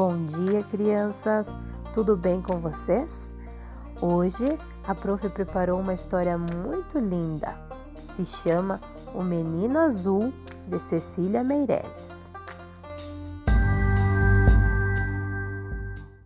Bom dia, crianças! Tudo bem com vocês? Hoje a prof preparou uma história muito linda se chama O Menino Azul de Cecília Meireles.